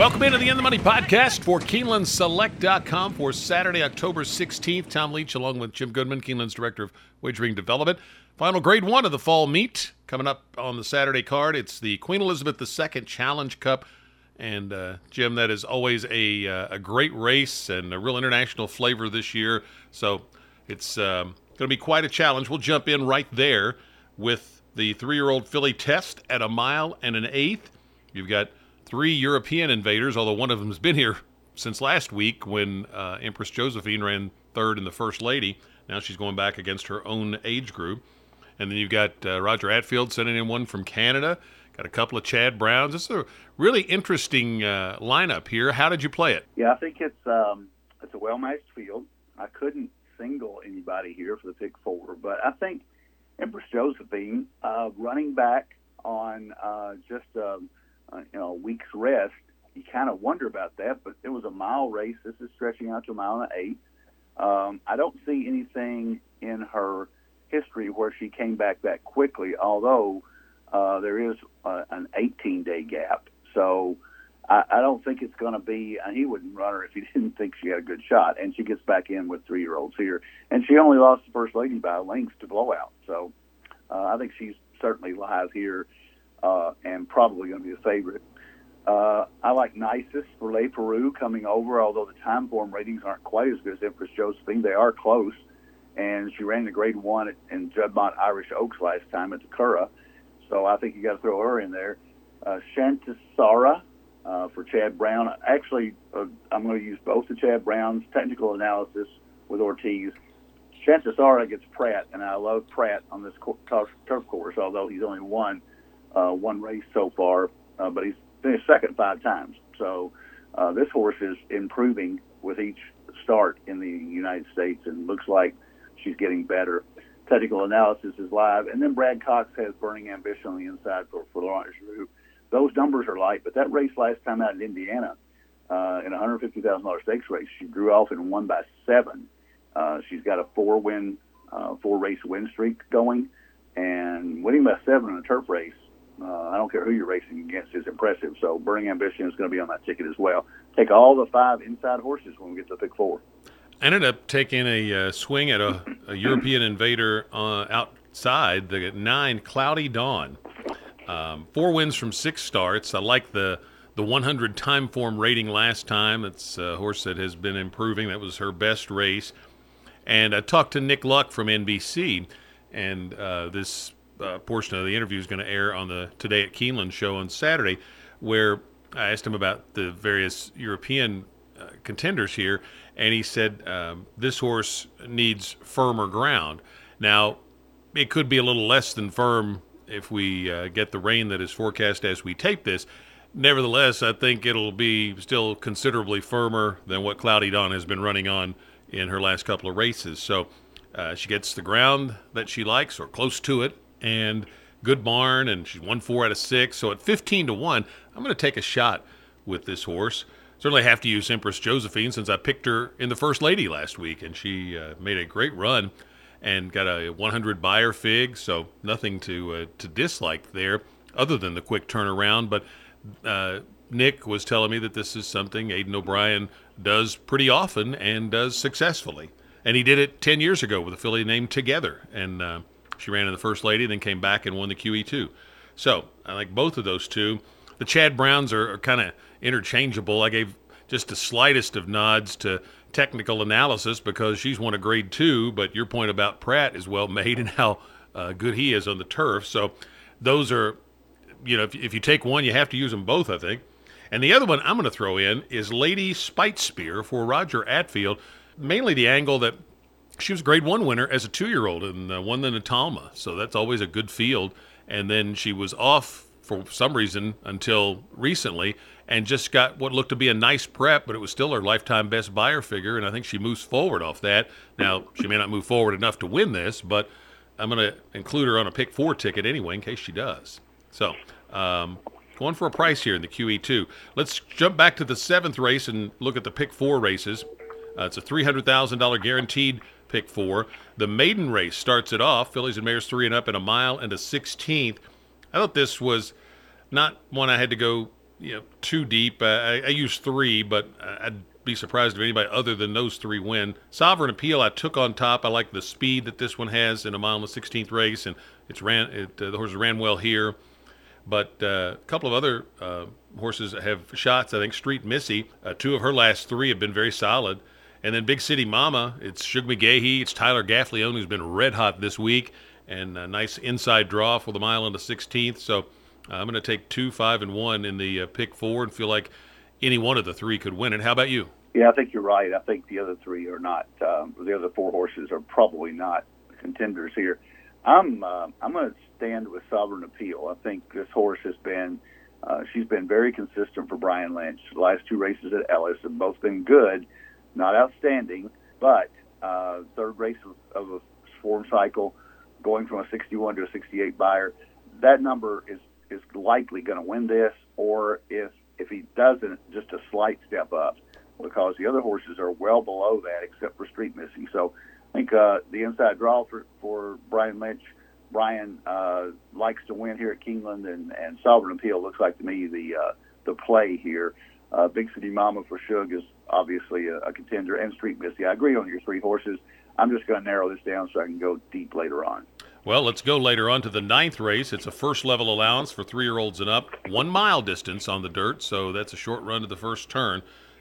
Welcome into the In the Money podcast for KeenelandSelect.com for Saturday, October 16th. Tom Leach, along with Jim Goodman, Keeneland's Director of Wagering Development. Final grade one of the fall meet coming up on the Saturday card. It's the Queen Elizabeth II Challenge Cup. And uh, Jim, that is always a, uh, a great race and a real international flavor this year. So it's um, going to be quite a challenge. We'll jump in right there with the three year old filly test at a mile and an eighth. You've got three European invaders, although one of them has been here since last week when uh, Empress Josephine ran third in the First Lady. Now she's going back against her own age group. And then you've got uh, Roger Attfield sending in one from Canada. Got a couple of Chad Browns. It's a really interesting uh, lineup here. How did you play it? Yeah, I think it's um, it's a well matched field. I couldn't single anybody here for the pick four, but I think Empress Josephine uh, running back on uh, just um, uh, you know, a week's rest, you kind of wonder about that. But it was a mile race. This is stretching out to a mile and eight. Um, I don't see anything in her history where she came back that quickly, although uh, there is uh, an 18 day gap. So I, I don't think it's going to be, and he wouldn't run her if he didn't think she had a good shot. And she gets back in with three year olds here. And she only lost the first lady by a length to blowout. So uh, I think she's certainly live here uh, and probably going to be a favorite. Uh, I like Nisus for Le Peru coming over, although the time form ratings aren't quite as good as Empress Josephine. They are close, and she ran the grade one at, in Juddmonte Irish Oaks last time at the Curragh, so I think you got to throw her in there. Uh, Shantisara uh, for Chad Brown. Actually, uh, I'm going to use both the Chad Browns technical analysis with Ortiz. Shantisara gets Prat, and I love Prat on this turf course, although he's only won uh, one race so far, uh, but he's finished second five times. So uh, this horse is improving with each start in the United States and looks like she's getting better. Technical analysis is live. And then Brad Cox has Burning Ambition on the inside for, for Laurent Geroux. Those numbers are light, but that race last time out in Indiana, uh, in a $150,000 stakes race, she drew off and won by seven. Uh, she's got a four win, uh, four race win streak going, and winning by seven in a turf race uh, I don't care who you're racing against is impressive. So Burning Ambition is going to be on that ticket as well. Take all the five inside horses when we get to pick four. Ended up taking a uh, swing at a, a European invader uh, outside the nine Cloudy Dawn. Um, four wins from six starts. I like the the 100 time form rating last time. It's a horse that has been improving. That was her best race. And I talked to Nick Luck from NBC, and uh, this uh, portion of the interview is going to air on the Today at Keeneland show on Saturday, where I asked him about the various European uh, contenders here, and he said um, this horse needs firmer ground. Now, it could be a little less than firm if we uh, get the rain that is forecast as we tape this. Nevertheless, I think it'll be still considerably firmer than what Cloudy Dawn has been running on in her last couple of races. So uh, she gets the ground that she likes or close to it and good barn, and she's won four out of six. So at 15 to 1, I'm going to take a shot with this horse. Certainly have to use Empress Josephine since I picked her in the First Lady last week, and she uh, made a great run and got a 100 Beyer fig, so nothing to uh, to dislike there other than the quick turnaround. But uh, Nick was telling me that this is something Aidan O'Brien does pretty often and does successfully. And he did it 10 years ago with a filly named Together. And uh, she ran in the First Lady, then came back and won the QE2. So I like both of those two. The Chad Browns are, are kind of interchangeable. I gave just the slightest of nods to technical analysis because she's won a grade two, but your point about Prat is well made and how uh, good he is on the turf. So those are, you know, if, if you take one, you have to use them both, I think. And the other one I'm going to throw in is Lady Speightspeare for Roger Attfield, mainly the angle that she was a grade one winner as a two year old and uh, won the Natalma. So that's always a good field. And then she was off for some reason until recently and just got what looked to be a nice prep, but it was still her lifetime best Beyer figure. And I think she moves forward off that. Now, she may not move forward enough to win this, but I'm going to include her on a pick four ticket anyway in case she does. So, um, going for a price here in the QE2. Let's jump back to the seventh race and look at the pick four races. Uh, it's a $300,000 guaranteed pick four. The maiden race starts it off. Fillies and Mares three and up in a mile and a 16th. I thought this was not one I had to go you know, too deep. I, I use three, but I'd be surprised if anybody other than those three win. Sovereign Appeal, I took on top. I like the speed that this one has in a mile and a 16th race, and it's ran. It, uh, the horse ran well here. But uh, a couple of other uh, horses have shots. I think Street Missy, uh, two of her last three have been very solid. And then Big City Mama, it's Shug McGaughey, it's Tyler Gaffalione, who's been red hot this week, and a nice inside draw for the mile on the 16th. So uh, I'm going to take two, five, and one in the uh, pick four and feel like any one of the three could win it. How about you? Yeah, I think you're right. I think the other three are not. Um, the other four horses are probably not contenders here. I'm uh, I'm going to stand with Sovereign Appeal. I think this horse has been uh, she's been very consistent for Brian Lynch. The last two races at Ellis have both been good, not outstanding, but uh, third race of, of a form cycle, going from a 61 to a 68 Beyer, That number is is likely going to win this, or if if he doesn't, just a slight step up, because the other horses are well below that, except for Street Missy. So I think uh, the inside draw for for Brian Lynch. Brian uh, likes to win here at Keeneland, and, and Sovereign Appeal looks like to me the uh, the play here. Uh, Big City Mama for Shug is obviously a, a contender, and Street Missy. I agree on your three horses. I'm just going to narrow this down so I can go deep later on. Well, let's go later on to the ninth race. It's a first level allowance for three year olds and up, one mile distance on the dirt, so that's a short run to the first turn.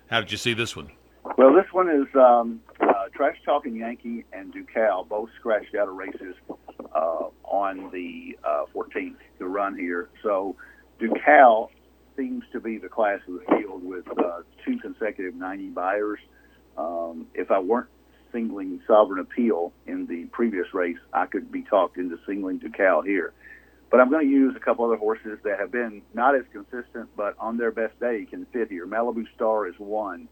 How did you see this one? Well, this one is um, uh, Trash Talking Yankee and Ducal both scratched out of races uh, on the uh, 14th to run here. So Ducal seems to be the class of the field with uh, two consecutive 90 Beyers. Um, if I weren't singling Sovereign Appeal in the previous race, I could be talked into singling Ducal here. But I'm going to use a couple other horses that have been not as consistent, but on their best day can fit here. Malibu Star is one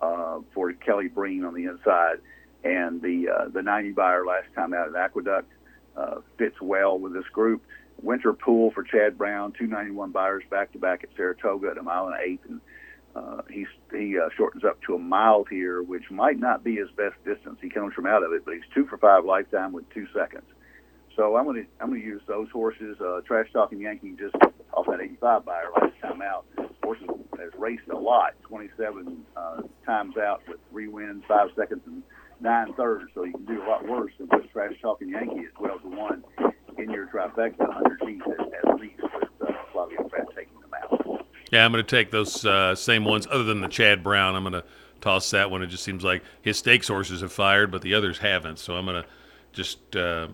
uh, for Kelly Breen on the inside, and the uh, the 90 Beyer last time out at Aqueduct uh, fits well with this group. Winter Pool for Chad Brown, 291 Beyers back to back at Saratoga at a mile and an eighth, and uh, he's, he uh, shortens up to a mile here, which might not be his best distance. He comes from out of it, but he's two for five lifetime with two seconds. So I'm going to I'm going to use those horses. Uh, Trash Talking Yankee just off that 85 Beyer last time out. Horses has raced a lot, 27 uh, times out with three wins, five seconds, and nine thirds. So you can do a lot worse than just Trash Talking Yankee at 12 to one in your trifecta, 100 G's at, least with uh, Flavien Prat taking them out. Yeah, I'm going to take those uh, same ones, other than the Chad Brown. I'm going to toss that one. It just seems like his stakes horses have fired, but the others haven't. So I'm going to just, uh,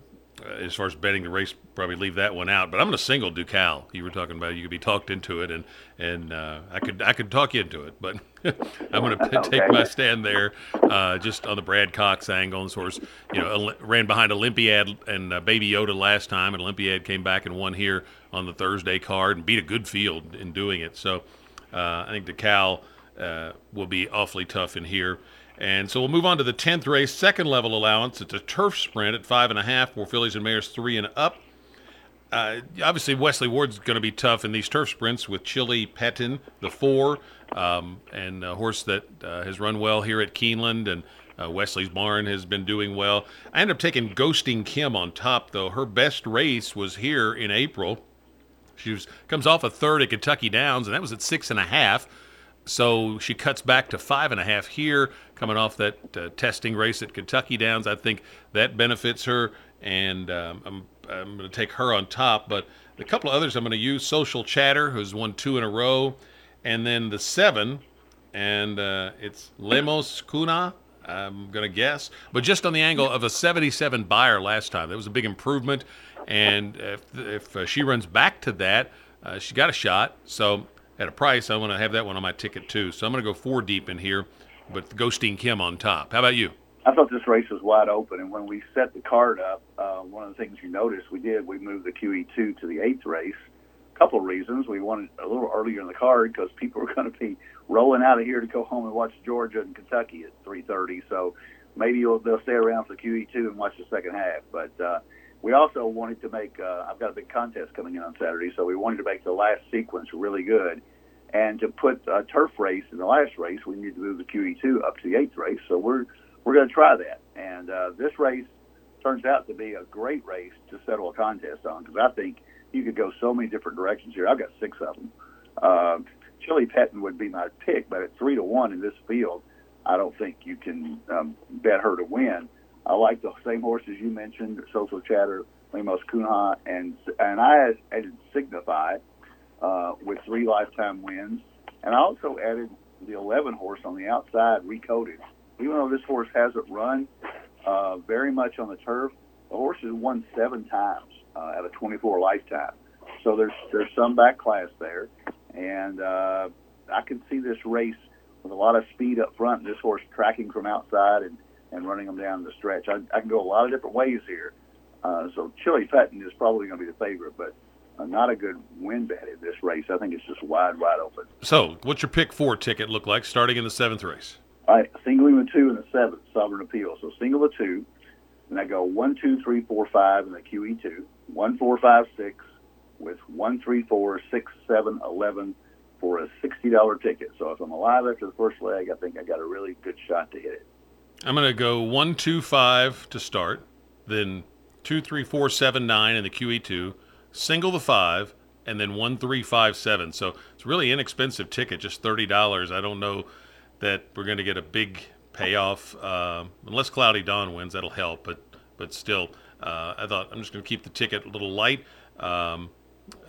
as far as betting the race, probably leave that one out. But I'm going to single Ducal. You were talking about you could be talked into it, and and uh, I could I could talk you into it, but I'm going to Okay. take my stand there, uh, just on the Brad Cox angle. And horse, you know, ran behind Olympiad and uh, Baby Yoda last time, and Olympiad came back and won here on the Thursday card and beat a good field in doing it. So uh, I think Ducal uh, will be awfully tough in here. And so we'll move on to the 10th race, second level allowance. It's a turf sprint at five and a half for fillies and mares three and up. Uh, obviously, Wesley Ward's going to be tough in these turf sprints with Chili Petin, the four, um, and a horse that uh, has run well here at Keeneland, and uh, Wesley's Barn has been doing well. I ended up taking Ghosting Kim on top, though. Her best race was here in April. She was, comes off a third at Kentucky Downs, and that was at six and a half. So she cuts back to five and a half here, coming off that uh, testing race at Kentucky Downs. I think that benefits her, and um, I'm, I'm going to take her on top. But a couple of others I'm going to use Social Chatter, who's won two in a row, and then the seven, and uh, it's Lemos Cunha. I'm going to guess, but just on the angle of a 77 Beyer last time, that was a big improvement. And if, if uh, she runs back to that, uh, she got a shot. So at a price, I want to have that one on my ticket too. So I'm going to go four deep in here, but Ghosting Kim on top. How about you? I thought this race was wide open, and when we set the card up, uh, one of the things you noticed we did, we moved the QE2 to the eighth race. A couple of reasons. We wanted a little earlier in the card because people were going to be rolling out of here to go home and watch Georgia and Kentucky at 3:30. So maybe they'll stay around for QE2 and watch the second half. But uh, we also wanted to make. Uh, I've got a big contest coming in on Saturday, so we wanted to make the last sequence really good. And to put a turf race in the last race, we need to move the QE2 up to the eighth race. So we're we're going to try that. And uh, this race turns out to be a great race to settle a contest on because I think you could go so many different directions here. I've got six of them. Uh, Chili Petin would be my pick, but at three to one in this field, I don't think you can um, bet her to win. I like the same horses you mentioned, Social Chatter, Lemos Cunha, and and I added Signify uh, with three lifetime wins, and I also added the 11 horse on the outside, Recoded. Even though this horse hasn't run uh, very much on the turf, the horse has won seven times uh, at a 24 lifetime. So there's there's some back class there, and uh, I can see this race with a lot of speed up front. This horse tracking from outside and and running them down the stretch. I, I can go a lot of different ways here. Uh, so Chili Petin is probably going to be the favorite, but uh, not a good win bet in this race. I think it's just wide, wide open. So, what's your pick four ticket look like starting in the seventh race? All right, singling the two in the seventh, Sovereign Appeal. So single the two, and I go one, two, three, four, five in the QE two, one, four, five, six, with one, three, four, six, seven, eleven for a sixty dollar ticket. So if I'm alive after the first leg, I think I got a really good shot to hit it. I'm going to go one, two, five to start, then two, three, four, seven, nine in the QE2, single the five, and then one, three, five, seven. So it's really inexpensive ticket, just thirty dollars. I don't know that we're going to get a big payoff uh, unless Cloudy Dawn wins. That'll help, but but still, uh, I thought I'm just going to keep the ticket a little light um,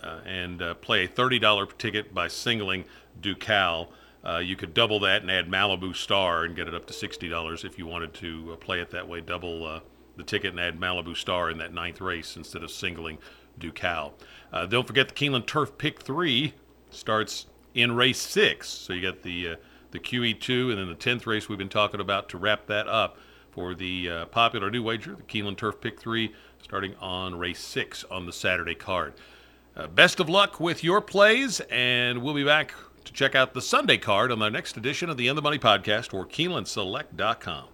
uh, and uh, play a thirty dollar ticket by singling Ducal. Uh, you could double that and add Malibu Star and get it up to sixty dollars if you wanted to uh, play it that way. Double uh, the ticket and add Malibu Star in that ninth race instead of singling Ducal. Uh, don't forget the Keeneland Turf Pick Three starts in race six. So you got the uh, the QE2 and then the tenth race we've been talking about to wrap that up for the uh, popular new wager, the Keeneland Turf Pick Three, starting on race six on the Saturday card. best of luck with your plays, and we'll be back to check out the Sunday card on our next edition of the In the Money podcast or KeenelandSelect.com.